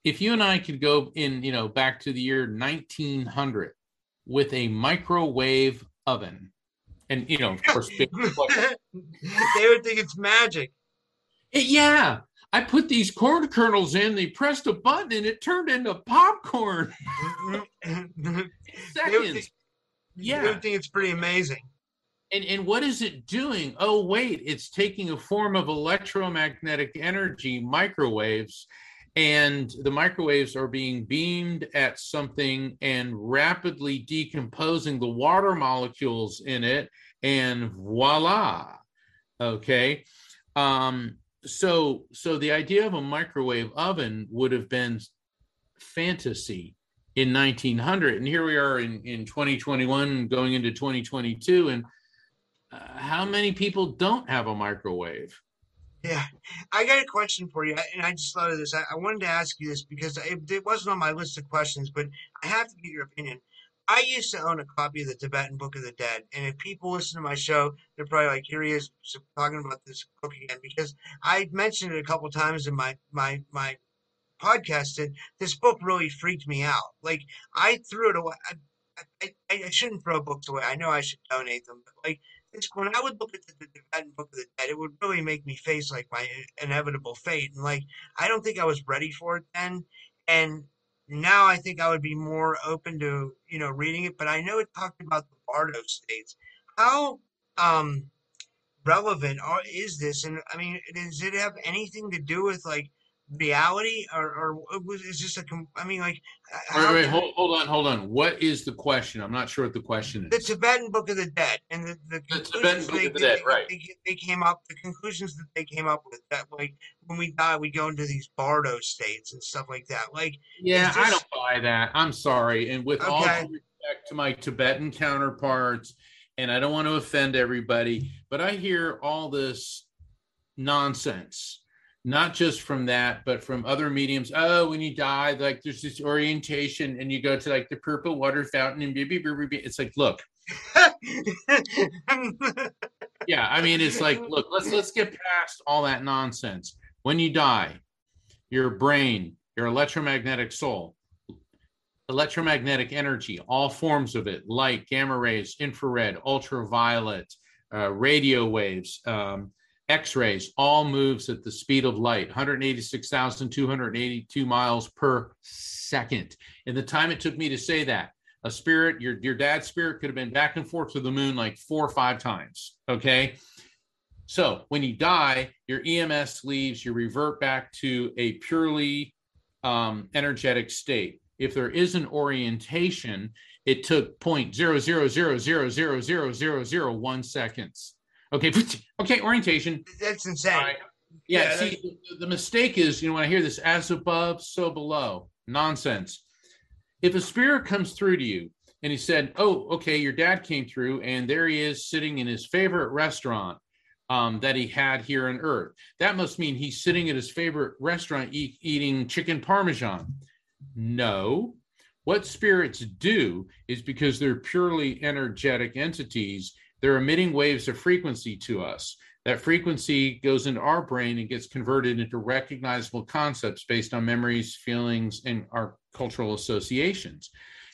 if you and i could go in you know back to the year 1900 with a microwave oven and you know of course they would think it's magic. Eh, yeah i put these corn kernels in they pressed a button and it turned into popcorn they would seconds think, Yeah. they would think it's pretty amazing. and and what is it doing oh wait it's taking a form of electromagnetic energy microwaves and the microwaves are being beamed at something and rapidly decomposing the water molecules in it and voila okay? Um so so the idea of a microwave oven would have been fantasy in 1900 and here we are in in 2021 going into 2022 and uh, how many people don't have a microwave Yeah, I got a question for you, and I just thought of this. I, I wanted to ask you this because it, it wasn't on my list of questions, but I have to get your opinion. I used to own a copy of the Tibetan Book of the Dead, and if people listen to my show, they're probably like, "Here he is talking about this book again," because I mentioned it a couple times in my my my podcast. That this book really freaked me out. Like I threw it away. I, I I shouldn't throw books away. I know I should donate them, but like it's when I would look at the, Tibetan Book of the Dead, it would really make me face like my inevitable fate. And like, I don't think I was ready for it then. And now I think I would be more open to, you know, reading it. But I know it talked about the Bardo states. How um relevant are, is this? And I mean, does it have anything to do with like reality or, or was is this a, I mean, like, wait, how- wait, hold, hold on hold on what is the question i'm not sure what the question is the Tibetan Book of the Dead and the, the The Tibetan conclusions Book they, of the Dead, they- right. They, they came up the conclusions that they came up with that like when we die we go into these bardo states and stuff like that. Like yeah is i don't buy that i'm sorry and with all Okay. due respect to my tibetan counterparts and i don't want to offend everybody but i hear all this nonsense not just from that but from other mediums. Oh when you die like there's this orientation and you go to like the purple water fountain and blah, blah, blah, blah. it's like look. Yeah i mean it's like look let's let's get past all that nonsense. When you die your brain your electromagnetic soul electromagnetic energy all forms of it light gamma rays infrared ultraviolet uh, radio waves um, x-rays all moves at the speed of light 186282 miles per second. In the time it took me to say that a spirit your your dad's spirit could have been back and forth to the moon like four or five times okay? So when you die your ems leaves you revert back to a purely um, energetic state. If there is an orientation it took point zero zero zero zero zero zero zero zero one seconds. Okay okay orientation That's insane. right. Yeah, Yeah, see, the, the mistake is, you know, when I hear this as above, so below, nonsense. If a spirit comes through to you and he said, Oh, okay, your dad came through and there he is sitting in his favorite restaurant um, that he had here on earth, that must mean he's sitting at his favorite restaurant eat, eating chicken parmesan. No. What spirits do is because they're purely energetic entities, they're emitting waves of frequency to us that frequency goes into our brain and gets converted into recognizable concepts based on memories, feelings, and our cultural associations.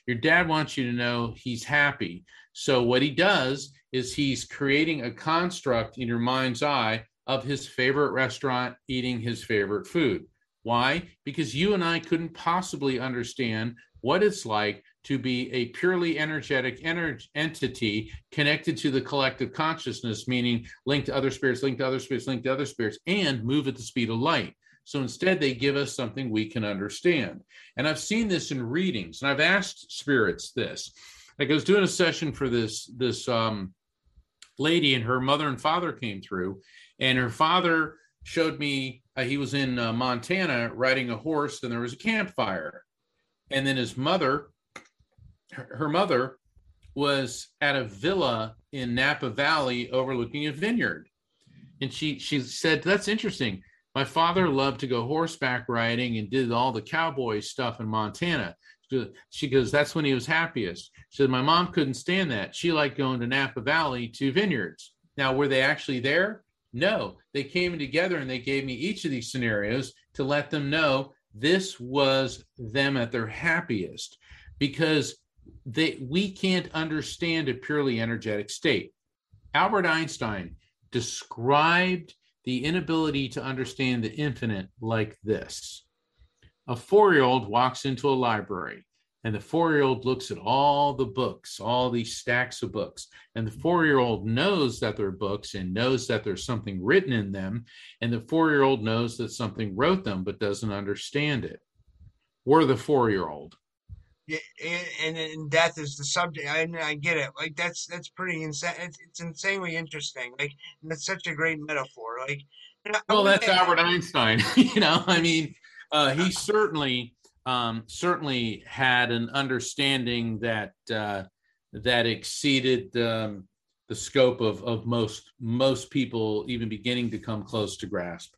Your dad wants you to know he's happy. So, what he does is he's creating a construct in your mind's eye of his favorite restaurant eating his favorite food. Why? Because you and I couldn't possibly understand what it's like to be a purely energetic ener- entity connected to the collective consciousness, meaning linked to other spirits, linked to other spirits, linked to other spirits, and move at the speed of light. So instead, they give us something we can understand. And I've seen this in readings, and I've asked spirits this. Like I was doing a session for this this um, lady, and her mother and father came through, and her father showed me uh, he was in uh, Montana riding a horse, and there was a campfire, and then his mother her her mother was at a villa in Napa Valley overlooking a vineyard. And she she said, That's interesting. My father loved to go horseback riding and did all the cowboy stuff in Montana. She goes, That's when he was happiest. She said, My mom couldn't stand that. She liked going to Napa Valley to vineyards. Now, were they actually there? No, they came together and they gave me each of these scenarios to let them know this was them at their happiest because they we can't understand a purely energetic state. Albert Einstein described the inability to understand the infinite like this. A four year old walks into a library and the four year old looks at all the books, all these stacks of books. And the four year old knows that they're books and knows that there's something written in them. And the four year old knows that something wrote them but doesn't understand it. We're the four year old. Yeah, and, and death is the subject. I I get it. Like that's that's pretty insane. It's, it's insanely interesting. Like that's such a great metaphor. Like, well, that's Albert Einstein. you know, I mean, uh, he certainly um, certainly had an understanding that uh, that exceeded um, the scope of of most most people even beginning to come close to grasp.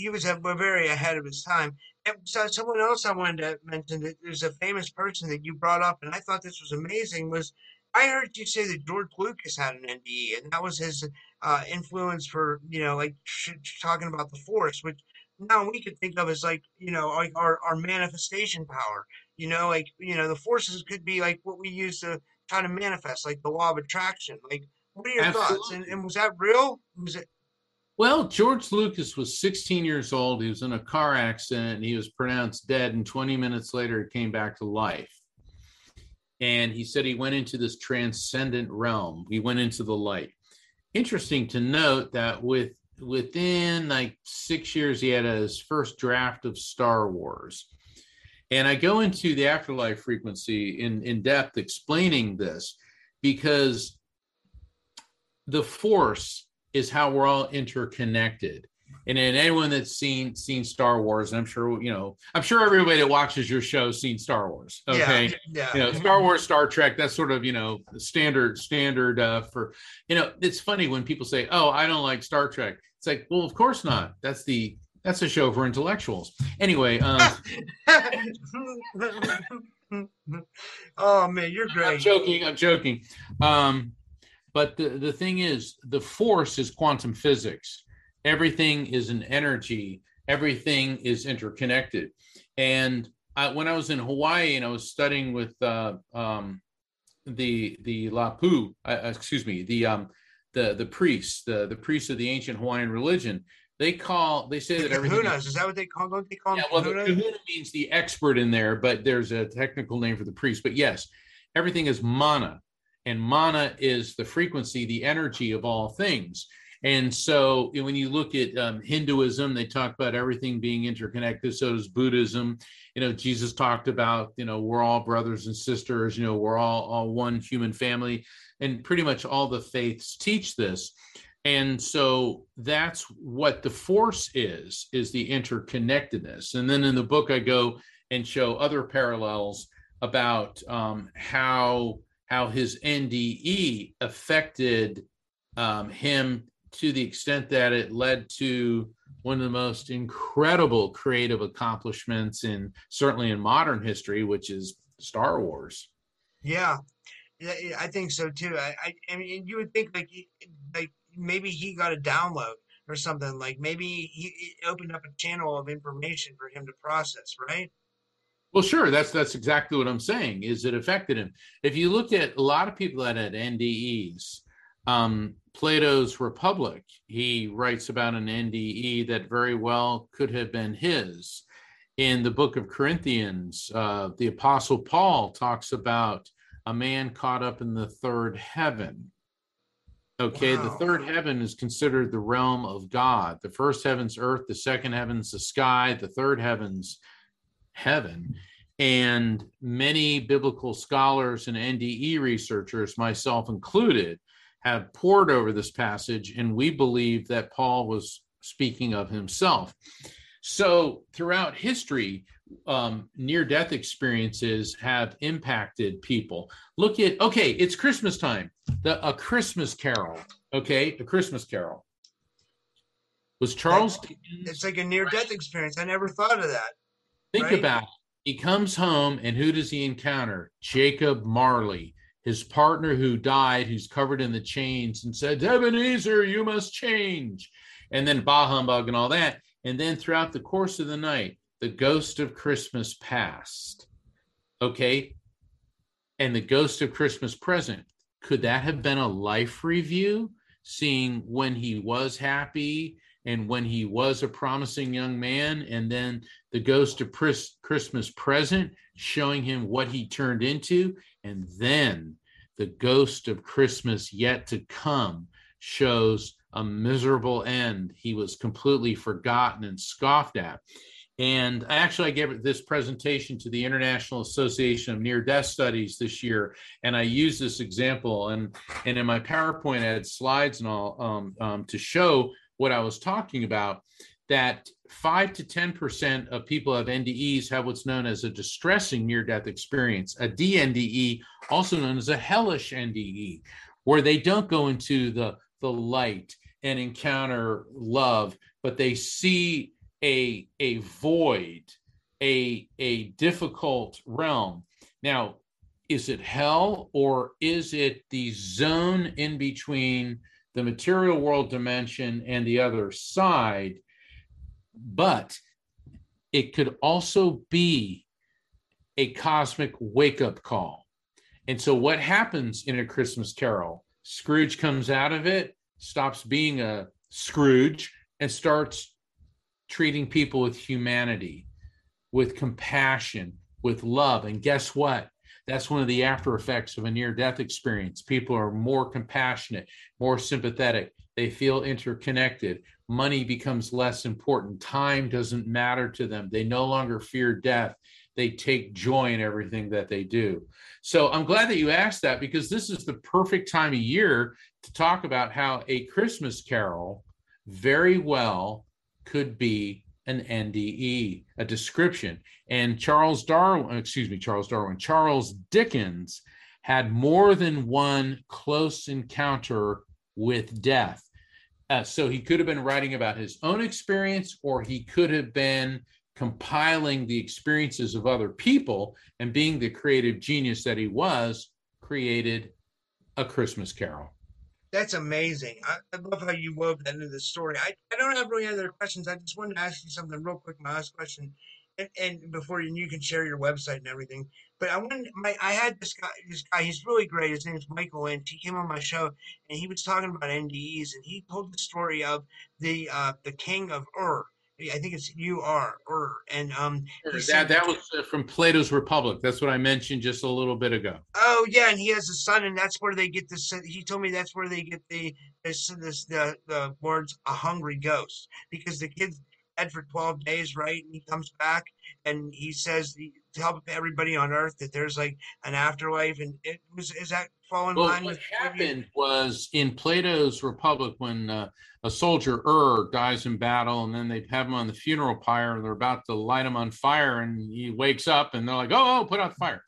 He was a, very ahead of his time. And so someone else I wanted to mention that there's a famous person that you brought up, and I thought this was amazing. Was I heard you say that George Lucas had an NDE, and that was his uh, influence for you know like talking about the Force, which now we could think of as like you know like our, our manifestation power you know like you know the forces could be like what we use to try to manifest like the law of attraction like what are your Absolutely. thoughts and, and was that real was it well george lucas was 16 years old. He was in a car accident and he was pronounced dead and 20 minutes later he came back to life. And he said he went into this transcendent realm. He went into the light. Interesting to note that with within like six years, he had his first draft of Star Wars. And I go into the afterlife frequency in, in depth explaining this because the force is how we're all interconnected. And then anyone that's seen seen Star Wars, and I'm sure you know, I'm sure everybody that watches your show seen Star Wars. Okay, yeah, yeah. you know, Star Wars, Star Trek. That's sort of you know standard standard uh, for you know. It's funny when people say, "Oh, I don't like Star Trek." It's like, well, of course not. That's the that's a show for intellectuals. Anyway. Um, oh man, you're great. I'm joking. I'm joking. Um, but the the thing is, the force is quantum physics. Everything is an energy. Everything is interconnected. And I, when I was in Hawaii and I was studying with uh, um, the the Lapu, uh, excuse me, the um, the the priests, the the priests of the ancient Hawaiian religion. They call they say that everything kahunas. Is, is that what they call? Don't they call? Yeah, well, the kahuna means the expert in there, but there's a technical name for the priest. But yes, everything is mana, and mana is the frequency, the energy of all things. And so when you look at um, Hinduism, they talk about everything being interconnected. So does Buddhism. You know, Jesus talked about, you know, we're all brothers and sisters, you know, we're all, all one human family and pretty much all the faiths teach this and so that's what the force is is the interconnectedness and then in the book i go and show other parallels about um, how how his nde affected um, him to the extent that it led to one of the most incredible creative accomplishments in certainly in modern history which is star wars yeah I think so too. I, I, I mean, you would think like, like maybe he got a download or something. Like maybe he opened up a channel of information for him to process, right? Well, sure. That's that's exactly what I'm saying. Is it affected him? If you look at a lot of people that had NDEs, um, Plato's Republic, he writes about an NDE that very well could have been his. In the book of Corinthians, uh, the Apostle Paul talks about a man caught up in the third heaven. Okay, wow. the third heaven is considered the realm of God. The first heaven's earth, the second heaven's the sky, the third heaven's heaven. And many biblical scholars and NDE researchers, myself included, have poured over this passage, and we believe that Paul was speaking of himself. So throughout history, um, near death experiences have impacted people. Look at okay, it's Christmas time. The a Christmas Carol. Okay, a Christmas Carol was Charles. It's like a near death experience. I never thought of that. Think right? about it. He comes home, and who does he encounter? Jacob Marley, his partner who died, who's covered in the chains, and said, Ebenezer, you must change. And then bah humbug and all that. And then throughout the course of the night, the ghost of Christmas past. Okay. And the ghost of Christmas present. Could that have been a life review? Seeing when he was happy and when he was a promising young man, and then the ghost of Christmas present showing him what he turned into, and then the ghost of Christmas yet to come shows a miserable end. He was completely forgotten and scoffed at. And actually, I gave this presentation to the International Association of Near Death Studies this year, and I used this example. And, and in my PowerPoint, I had slides and all um, um, to show what I was talking about. That five to 10% of people have NDEs have what's known as a distressing near death experience, a DNDE, also known as a hellish NDE, where they don't go into the, the light and encounter love, but they see a a void, a a difficult realm. Now, is it hell or is it the zone in between the material world dimension and the other side? But it could also be a cosmic wake up call. And so, what happens in A Christmas Carol? Scrooge comes out of it, stops being a Scrooge, and starts treating people with humanity, with compassion, with love. And guess what? That's one of the after effects of a near death experience. People are more compassionate, more sympathetic. They feel interconnected. Money becomes less important. Time doesn't matter to them. They no longer fear death. They take joy in everything that they do. So I'm glad that you asked that because this is the perfect time of year to talk about how a Christmas carol very well could be an NDE, a description. And Charles Darwin, excuse me, Charles Darwin, Charles Dickens had more than one close encounter with death. Uh, so he could have been writing about his own experience, or he could have been compiling the experiences of other people and being the creative genius that he was, created a Christmas Carol. That's amazing. I, I, love how you wove that into the story. I, I don't have any other questions. I just wanted to ask you something real quick. My last question, and, and before you, you can share your website and everything. But I wanted my I had this guy. This guy, he's really great. His name is Michael Lynch. He came on my show and he was talking about NDEs and he told the story of the uh, the king of Ur I think it's U R or and um that that was uh, from Plato's Republic. That's what I mentioned just a little bit ago. Oh yeah, and he has a son, and that's where they get this. He told me that's where they get the this this the the words a hungry ghost because the kid's dead for twelve days, right? And he comes back and he says to help everybody on Earth that there's like an afterlife, and it was is that fall in well, line what with happened was in Plato's Republic when uh, a soldier er dies in battle, and then they have him on the funeral pyre, and they're about to light him on fire, and he wakes up, and they're like, "Oh, oh put out the fire."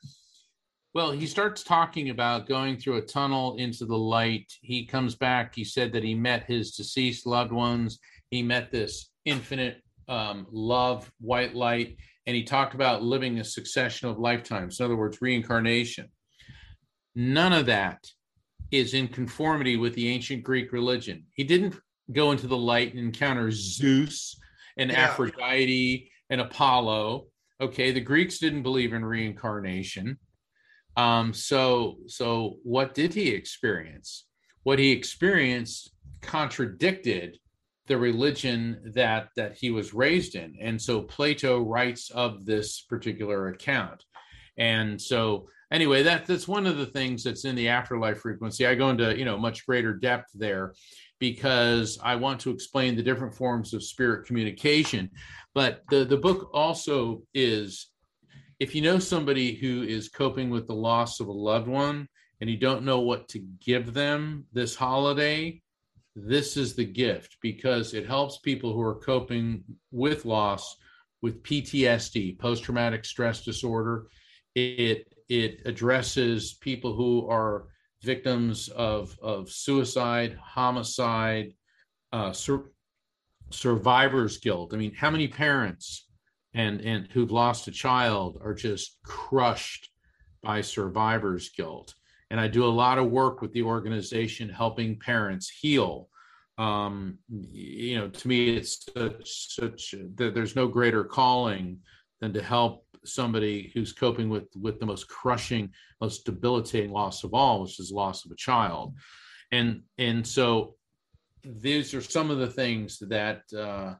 Well, he starts talking about going through a tunnel into the light. He comes back. He said that he met his deceased loved ones. He met this infinite um, love, white light, and he talked about living a succession of lifetimes. In other words, reincarnation. None of that is in conformity with the ancient Greek religion. He didn't go into the light and encounter Zeus and yeah. Aphrodite and Apollo. Okay, the Greeks didn't believe in reincarnation. Um, so, so what did he experience? What he experienced contradicted the religion that that he was raised in, and so Plato writes of this particular account. And so, anyway, that that's one of the things that's in the afterlife frequency. I go into you know much greater depth there because I want to explain the different forms of spirit communication. But the, the book also is if you know somebody who is coping with the loss of a loved one and you don't know what to give them this holiday, this is the gift because it helps people who are coping with loss with PTSD, post traumatic stress disorder. It it addresses people who are victims of of suicide, homicide, uh, sur- survivor's guilt. I mean, how many parents and and who've lost a child are just crushed by survivor's guilt? And I do a lot of work with the organization helping parents heal. Um, you know, to me, it's such, such there's no greater calling than to help somebody who's coping with with the most crushing, most debilitating loss of all, which is loss of a child, and and so these are some of the things that uh,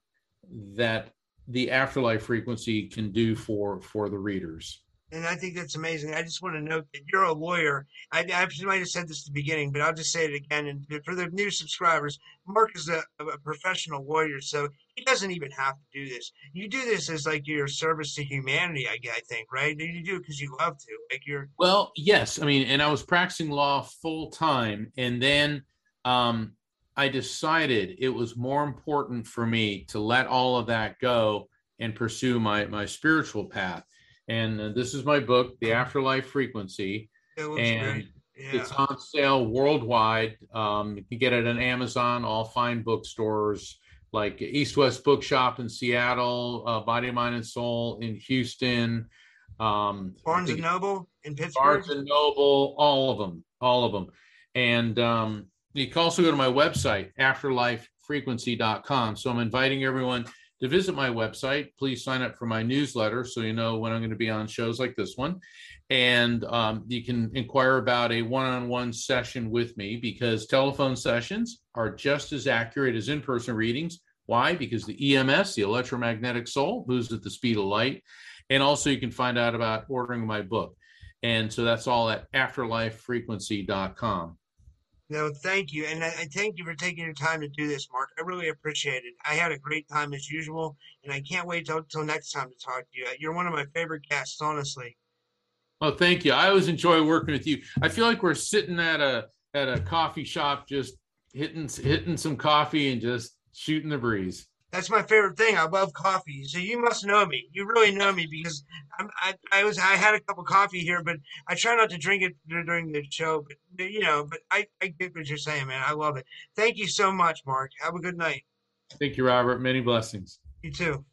that the afterlife frequency can do for for the readers and I think that's amazing. I just want to note that you're a lawyer. I, I might have said this at the beginning, but I'll just say it again. And for the new subscribers, Mark is a, a, professional lawyer, so he doesn't even have to do this. You do this as like your service to humanity, I, I think, right? You do it because you love to, like you're. Well, yes. I mean, and I was practicing law full time, and then um, I decided it was more important for me to let all of that go and pursue my my spiritual path and uh, this is my book, The Afterlife Frequency. and yeah. it's on sale worldwide. Um, you can get it on Amazon, all fine bookstores like East West Bookshop in Seattle, uh, Body, Mind, and Soul in Houston. Um, Barnes and Noble in Pittsburgh. Barnes and Noble, all of them, all of them. And um, you can also go to my website, afterlifefrequency.com. So I'm inviting everyone to visit my website, please sign up for my newsletter so you know when I'm going to be on shows like this one. And um, you can inquire about a one on one session with me because telephone sessions are just as accurate as in person readings. Why? Because the EMS, the electromagnetic soul, moves at the speed of light. And also, you can find out about ordering my book. And so that's all at afterlifefrequency.com. No, thank you. And uh, I, I, thank you for taking your time to do this, Mark. I really appreciate it. I had a great time as usual, and I can't wait till, till next time to talk to you. Uh, you're one of my favorite guests, honestly. Well, thank you. I always enjoy working with you. I feel like we're sitting at a at a coffee shop just hitting hitting some coffee and just shooting the breeze. That's my favorite thing. I love coffee. So you must know me. You really know me because I'm, I, I was I had a cup of coffee here, but I try not to drink it during the show. But you know, but I, I get what you're saying, man. I love it. Thank you so much, Mark. Have a good night. Thank you, Robert. Many blessings. You too.